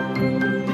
Música